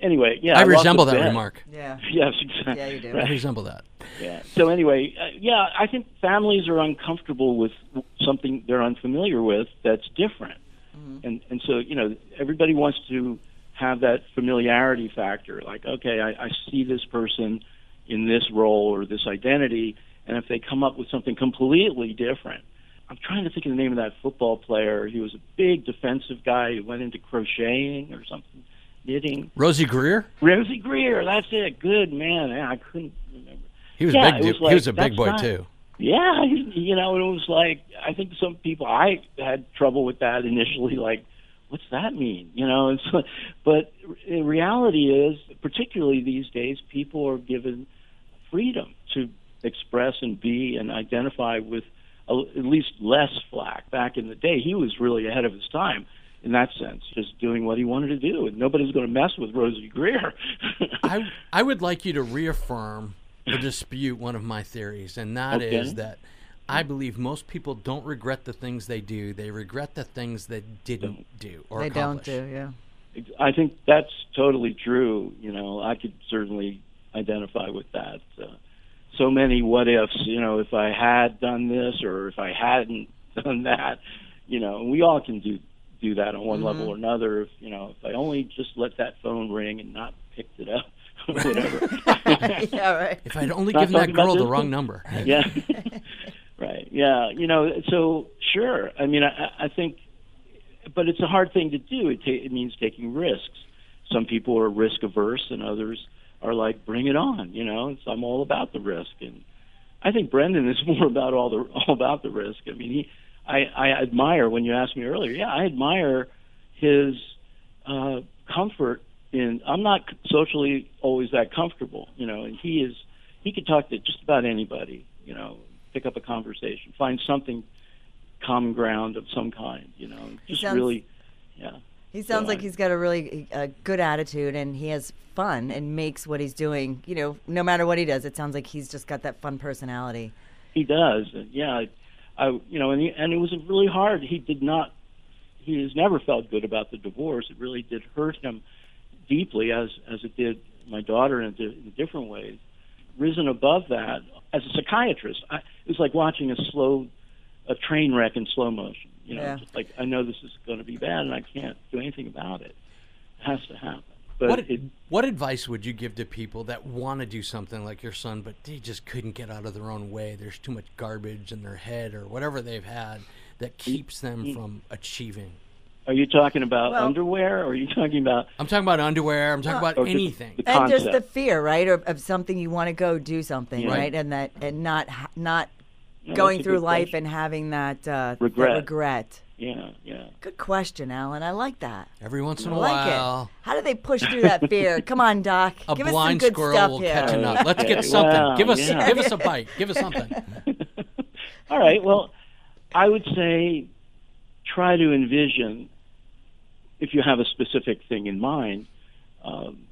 Anyway, yeah, I lost resemble that bet. remark. Yeah. Yes, exactly. Yeah, you do. I resemble that. Yeah. So anyway, uh, yeah, I think families are uncomfortable with something they're unfamiliar with that's different, and and so you know everybody wants to have that familiarity factor. Like, okay, I, I see this person in this role or this identity, and if they come up with something completely different. I'm trying to think of the name of that football player. He was a big defensive guy who went into crocheting or something, knitting. Rosey Grier. Rosey Grier, that's it. Good man. I couldn't remember. He was Yeah, a big. was like, he was a big boy not- too. Yeah, you know, it was like I think some people I had trouble with that initially. Like, what's that mean? You know, and so, but in reality is, particularly these days, people are given freedom to express and be and identify with at least less flack. Back in the day, he was really ahead of his time in that sense, just doing what he wanted to do, and nobody's going to mess with Rosey Grier. I I would like you to reaffirm or dispute one of my theories, and that is Okay. that I believe most people don't regret the things they do; they regret the things they didn't do or They don't do, yeah. I think that's totally true. You know, I could certainly identify with that. Uh, so many what ifs. You know, if I had done this or if I hadn't done that. You know, we all can do do that on one level mm-hmm. or another. If you know, if I only just let that phone ring and not picked it up, whatever. yeah, right. If I'd only Not given that girl the wrong number. yeah. Right. Yeah. You know so sure. I mean i i think but it's a hard thing to do. It, ta- it means taking risks. Some people are risk averse and others are like bring it on you know? It's, i'm all about the risk. And i think brendan is more about all the all about the risk. I mean he i i admire when you asked me earlier yeah i admire his uh comfort in i'm not socially always that comfortable you know and he is he could talk to just about anybody you know pick up a conversation find something common ground of some kind you know just sounds- really yeah He sounds Go like on. he's got a really uh, good attitude and he has fun and makes what he's doing, you know, no matter what he does, it sounds like he's just got that fun personality. He does. Yeah, I, you know, and he, and it was really hard. He did not. He has never felt good about the divorce. It really did hurt him deeply, as as it did my daughter in, in different ways. Risen above that, as a psychiatrist, I, it was like watching a slow, a train wreck in slow motion. You know, Yeah. just like I know this is going to be bad, and I can't do anything about it. It has to happen. But What it, what advice would you give to people that want to do something like your son, but they just couldn't get out of their own way? There's too much garbage in their head or whatever they've had that keeps them from achieving. are you talking about Well- underwear, or are you talking about I'm talking about underwear. I'm talking about or just anything. And just the fear, right, of, of something you want to go do something, Yeah. right, and that and not not No, going through life question. and having that, uh, that Regret. Regret. Yeah, yeah. Good question, Alan. I like that. Every once in I a like while, it. How do they push through that fear? Come on, Doc. a Give blind us some good squirrel stuff will here. catch a nut. Let's get something. well, give us yeah. give us a bite. Give us something. All right. Well, I would say try to envision, if you have a specific thing in mind, um,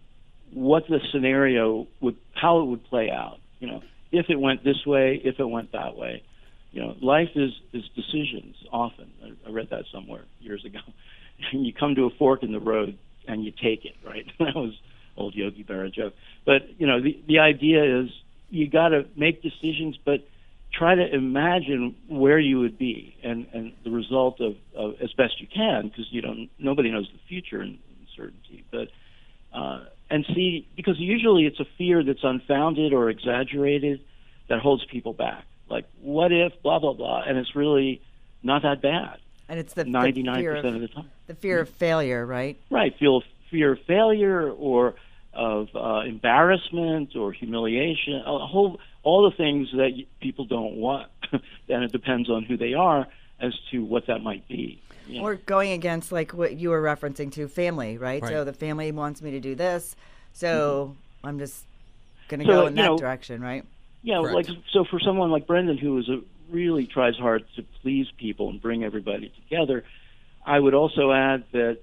what the scenario would, how it would play out. You know, if it went this way, if it went that way. You know, life is is decisions. Often, I, I read that somewhere years ago. And you come to a fork in the road and you take it. Right. that was old Yogi Berra joke. But you know, the the idea is you got to make decisions, but try to imagine where you would be and, and the result of, of as best you can because you don't nobody knows the future in, in certainty but uh, and see because usually it's a fear that's unfounded or exaggerated that holds people back what if blah blah blah and it's really not that bad And it's the, the 99% fear of of, the time the fear of failure, right? right feel fear of failure or of uh, embarrassment or humiliation a whole all the things that people don't want and it depends on who they are as to what that might be you know. Or going against like what you were referencing to family, right? Right. So the family wants me to do this, so I'm just going to Mm-hmm. So, go in that know, direction, right? Yeah, Correct. like so for someone like Brendan who is a, really tries hard to please people and bring everybody together, I would also add that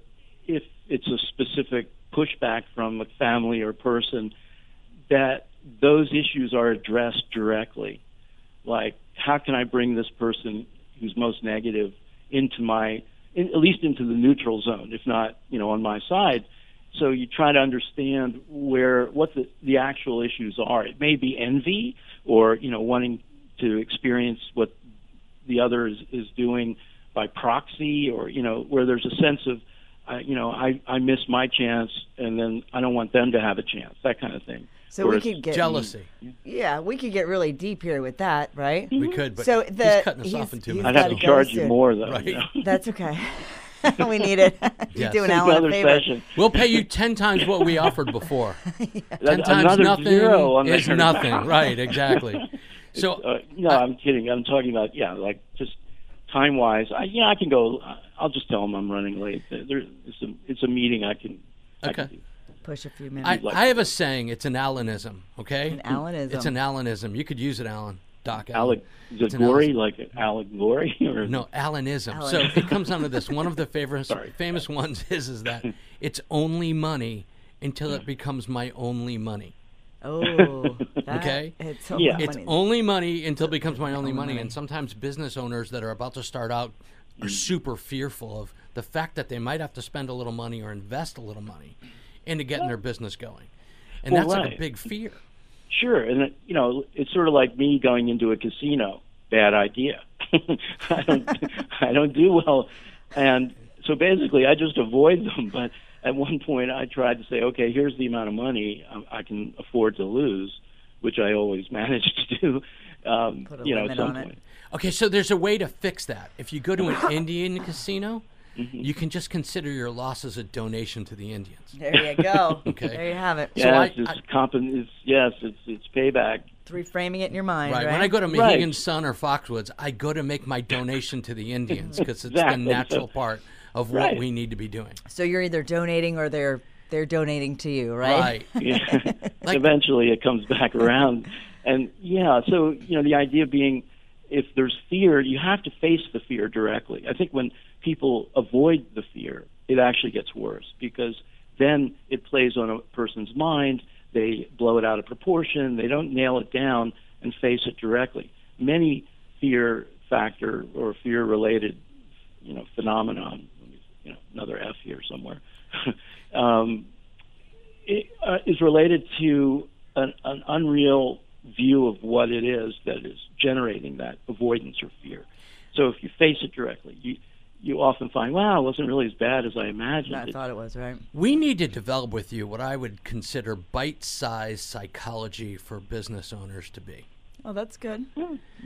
if it's a specific pushback from a family or person, that those issues are addressed directly. Like, how can I bring this person who's most negative into my in, at least into the neutral zone, if not, you know, on my side. So you try to understand where what the, the actual issues are. It may be envy or you know wanting to experience what the other is, is doing by proxy, or you know where there's a sense of uh, you know I I missed my chance and then I don't want them to have a chance, that kind of thing. So we Whereas- could get Jealousy. Yeah, we could get really deep here with that, right? We could, but So he's the- cutting us he's- off in two minutes. I'd have to gotta charge you more though. Right. You know? That's okay. we need it. You're Yes. doing Take Alan Another favor. session. We'll pay you ten times what we offered before. Ten That's times nothing is nothing. Right, exactly. So Uh, no, I'm kidding. I'm talking about yeah, like just time wise. I, yeah, I can go. I'll just tell them I'm running late. There, it's a it's a meeting. I can. I Okay. can do. Push a few minutes. like I have a saying. It's an Alanism. Okay. An Alanism. It's an Alanism. You could use it, Alan. Doc. Allen. Alec, is it an gory Alan- like Alec Glory or No, Alanism. Alan. So it comes down to this. One of the favorite, Sorry. famous ones is is that it's only money until it becomes my only money. Oh, that, Okay. It's so Yeah. It's only money until it becomes my only money. money. And sometimes business owners that are about to start out are mm. super fearful of the fact that they might have to spend a little money or invest a little money into getting their business going. And Well, that's like a big fear. Sure, and it, you know, it's sort of like me going into a casino. Bad idea. I don't, I don't do well, and so basically, I just avoid them. But at one point, I tried to say, okay, here's the amount of money I, I can afford to lose, which I always manage to do. Um, Put a you know, limit at some on it. point. Okay, so there's a way to fix that. If you go to an Indian casino, Mm-hmm. you can just consider your loss as a donation to the Indians. There you go. Okay. There you have it. So Yes, I- it's I- comp- it's yes, it's it's payback. It's reframing it in your mind, Right. right? When I go to Right. Mohegan Sun or Foxwoods, I go to make my donation to the Indians because it's the Exactly. natural part of what Right. we need to be doing. so you're either donating or they're they're donating to you, right? Right. Yeah. Like- Eventually, it comes back around, and yeah. So you know, the idea being, if there's fear, you have to face the fear directly. I think when people avoid the fear, it actually gets worse because then it plays on a person's mind. They blow it out of proportion. They don't nail it down and face it directly. Many fear factor or fear related, you know, phenomenon. You know, another F here somewhere. um, it, uh, is related to an, an unreal view of what it is that is generating that avoidance or fear. So if you face it directly, you you often find, wow, it wasn't really as bad as I imagined. I It- thought it was right. We need to develop with you what I would consider bite sized psychology for business owners to be. Oh, that's good.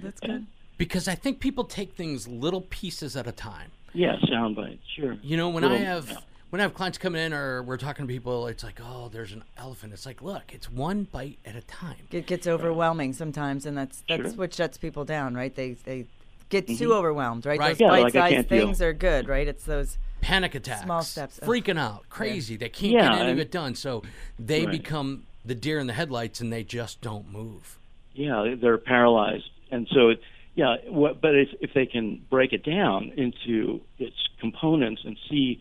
That's good. Because I think people take things little pieces at a time. yeah, sound bites, sure. You know, when I have yeah. when I have clients come in or we're talking to people, it's like, oh, there's an elephant. It's like, look, it's one bite at a time. It gets overwhelming sometimes, and that's that's Sure. What shuts people down, right? They they get too overwhelmed, right? Right. Those Yeah, bite-sized can't deal. things are good, right? It's those. Panic attacks, Small steps. Freaking out, crazy. They can't Yeah, get any of it done, so they Right. become the deer in the headlights and they just don't move. yeah, they're paralyzed, and so it, yeah. What, but if if they can break it down into its components and see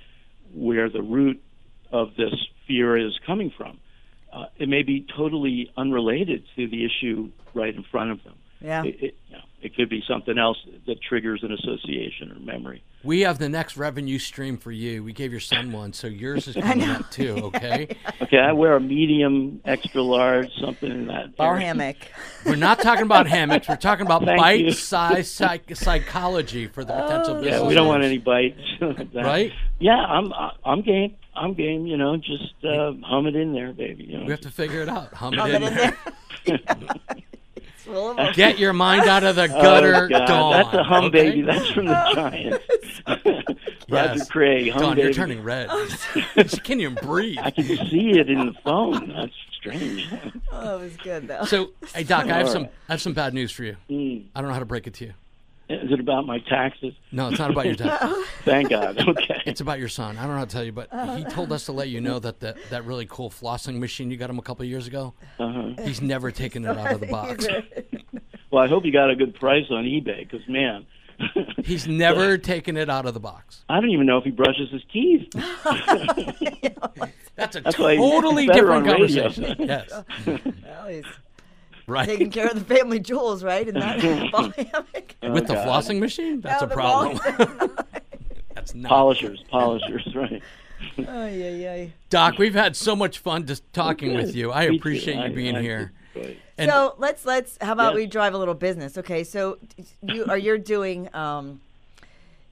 where the root of this fear is coming from, uh, it may be totally unrelated to the issue right in front of them. Yeah. It, it, you know, it could be something else that triggers an association or memory. We have the next revenue stream for you. We gave your son one, so yours is coming up too. Okay, Okay, I wear a medium, extra large, something in that. Ball area. hammock. we're not talking about hammocks. We're talking about Thank bite-sized psych- psychology for the potential business. Yeah, we don't want any bites. Right? Yeah, I'm I'm game. I'm game. You know, just uh, hum it in there, baby. You know, We have to figure it out. Hum, Hum it in, in there. there. It's full of 'em. Get your mind out of the Oh, gutter, God, Dawn. That's a hum okay? baby. That's from the Giants. Roger Yes. Craig. Hum Dawn, baby. you're turning red. you can't even breathe. I can see it in the phone. That's strange. Oh, it was good though. So, hey Doc, I have All some. I have some bad news for you. Mm. I don't know how to break it to you. Is it about my taxes? No, it's not about your taxes. Thank God. Okay. It's about your son. I don't know how to tell you, but he told us to let you know that the, that really cool flossing machine you got him a couple of years ago, Uh-huh. he's never taken it out of the box. Well, I hope you got a good price on eBay because man, He's never taken it out of the box. I don't even know if he brushes his teeth. That's a That's totally different conversation. yes. Well, he's Right. taking care of the family jewels, right? In that ball hammock. With the God. flossing machine? That's No, a problem. That's That's not. polishers, polishers, right? Oh yeah, yeah. Doc, we've had so much fun just talking Good. with you. I Me appreciate I- you being I here. And- so let's let's. How about Yes. we drive a little business? Okay, so you are you're doing. Um,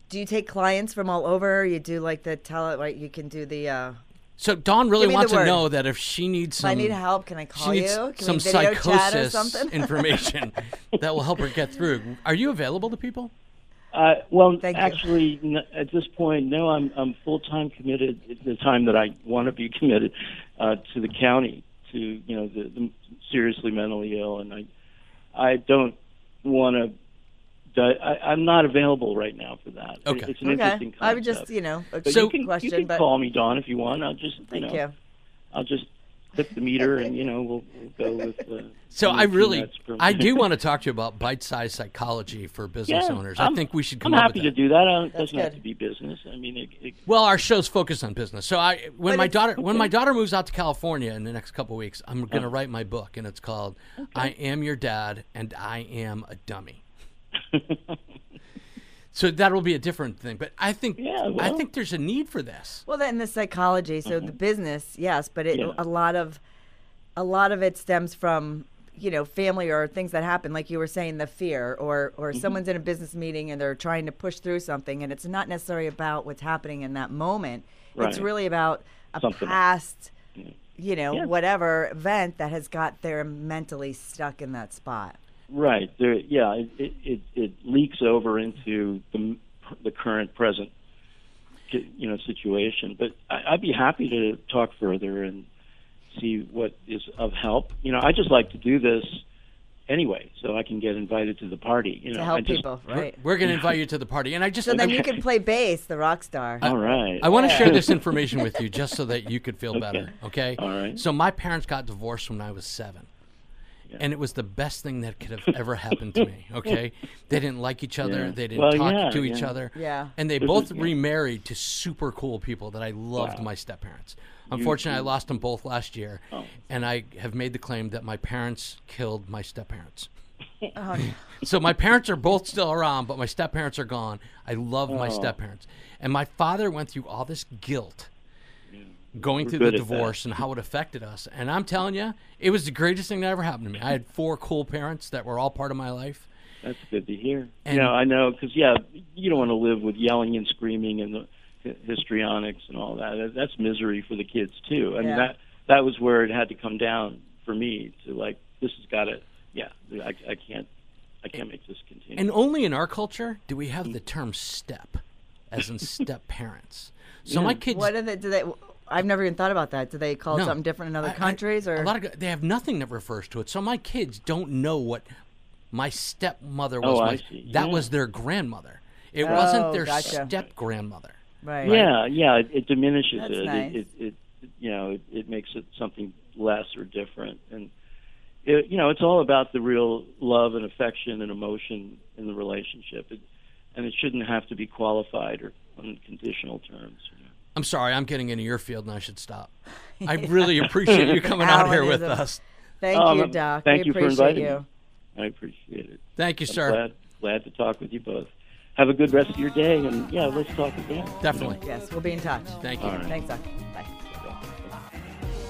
do you take clients from all over? You do like the tele, like you can do the. Uh, So Dawn really Give me the wants to word. know that if she needs if some, I need help, can I she call needs you? Can some we video chat or psychosis something? information that will help her get through. Are you available to people? Uh, well, Thank you. actually, n- at this point, no. I'm I'm full time committed. At the time that I want to be committed uh, to the county, to you know the, the seriously mentally ill, and I I don't want to. I, I'm not available right now for that. Okay. It's an okay, interesting concept. I would just you know a But So- you can, question, you can but call me Dawn if you want. I'll just you thank know you. I'll just click the meter and you know we'll, we'll go with. Uh, So I really, I do want to talk to you about bite-sized psychology for business Yeah, owners. I I'm- think we should come I'm up happy with to that. do that. Uh, It That's doesn't have to be business. I mean, it, it, Well, our show's focused on business. So I, when But my it's- daughter, when my daughter moves out to California in the next couple of weeks, I'm going to write my book, and it's called "I Am Your Dad and I Am a Dummy." so that will be a different thing. But I think, Yeah, I think there's a need for this. Well, then the psychology, so the business, yes, but it, Mm-hmm. Yeah. a lot of a lot of it stems from you know family or things that happen, like you were saying, the fear, or or Mm-hmm. someone's in a business meeting and they're trying to push through something, and it's not necessarily about what's happening in that moment. It's really about a Something. past, you know, Yeah. whatever event that has got them mentally stuck in that spot. Right. There, yeah, it, it, it, it leaks over into the, the current present, you know, situation. But I, I'd be happy to talk further and see what is of help. You know, I just like to do this anyway, so I can get invited to the party. You know, to I help just, people, right? We're going to invite you to the party, and I just, So then I, you can play bass, the rock star. All right. I want to share this information with you just so that you could feel better. Okay. All right. So my parents got divorced when I was seven. And it was the best thing that could have ever happened to me. Okay, they didn't like each other. Yeah. They didn't Well, talk yeah, to each yeah. other. Yeah. And they This both is- yeah. remarried to super cool people that I loved. My step parents. Unfortunately, I lost them both last year, Oh. and I have made the claim that my parents killed my step parents. Oh, So my parents are both still around, but my step parents are gone. I love my Oh. step parents, and my father went through all this guilt going through the good at that. divorce and how it affected us. And I'm telling you, it was the greatest thing that ever happened to me. I had four cool parents that were all part of my life. That's good to hear. And- you know, I know because yeah, you don't want to live with yelling and screaming and the histrionics and all that. That- That's misery for the kids too. I mean Yeah. that that was where it had to come down for me to like this has got to yeah I, I can't I can't make this continue. And only in our culture do we have the term step, as in step parents. So my kids. What are they? Do they? I've never even thought about that. Do they call it No. something different in other I- I- countries? or a lot of they have nothing that refers to it. So my kids don't know what my stepmother oh, was. Oh, I my- see. That Yeah. was their grandmother. It Oh, wasn't their oh, gotcha. step grandmother. right? yeah, yeah, it, it diminishes That's it. nice. it. It, it. You know, it, it makes it something less or different, and it, you know, it's all about the real love and affection and emotion in the relationship, it, and it shouldn't have to be qualified or on conditional terms. You know. I'm sorry, I'm getting into your field and I should stop. I really appreciate you coming out here with a- us. Thank Um, you, Doc. thank we you for appreciate inviting you. me. I appreciate it. Thank you, I'm sir. glad, glad to talk with you both. Have a good rest of your day, and yeah, let's talk again. Definitely. Yes, we'll be in touch. Thank you. All right. Thanks, Doc. Bye.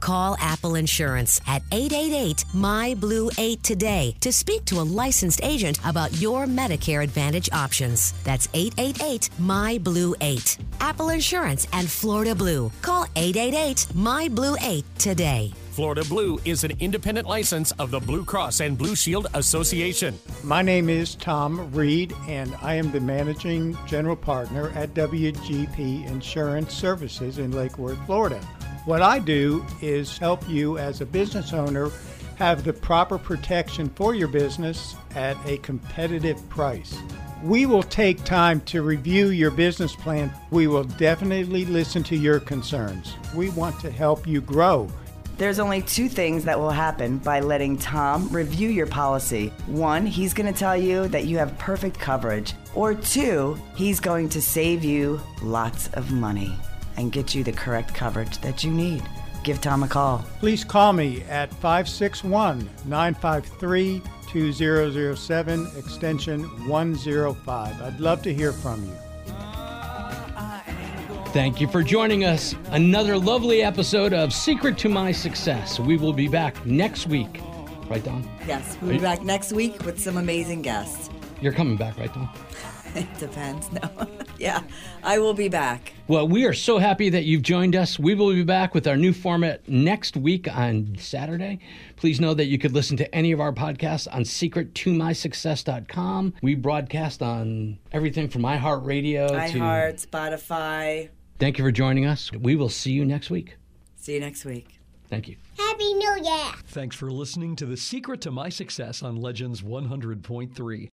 Call Apple Insurance at 888 My Blue 8 today to speak to a licensed agent about your Medicare Advantage options. That's 888 My Blue 8. Apple Insurance and Florida Blue. Call 888 My Blue 8 today. Florida Blue is an independent license of the Blue Cross and Blue Shield Association. My name is Tom Reed, and I am the managing general partner at WGP Insurance Services in Lake Worth, Florida. What I do is help you as a business owner have the proper protection for your business at a competitive price. We will take time to review your business plan. We will definitely listen to your concerns. We want to help you grow. There's only two things that will happen by letting Tom review your policy. One, he's going to tell you that you have perfect coverage. Or two, he's going to save you lots of money and get you the correct coverage that you need. Give Tom a call. Please call me at 561 953 2007, extension 105. I'd love to hear from you. Thank you for joining us. Another lovely episode of Secret to My Success. We will be back next week. Right, Don? Yes, we'll be back next week with some amazing guests. You're coming back, right, Don? It depends. No. yeah, I will be back. Well, we are so happy that you've joined us. We will be back with our new format next week on Saturday. Please know that you could listen to any of our podcasts on secrettomysuccess.com. We broadcast on everything from iHeartRadio to iHeart, Spotify. Thank you for joining us. We will see you next week. See you next week. Thank you. Happy New Year! Thanks for listening to The Secret to My Success on Legends 100.3.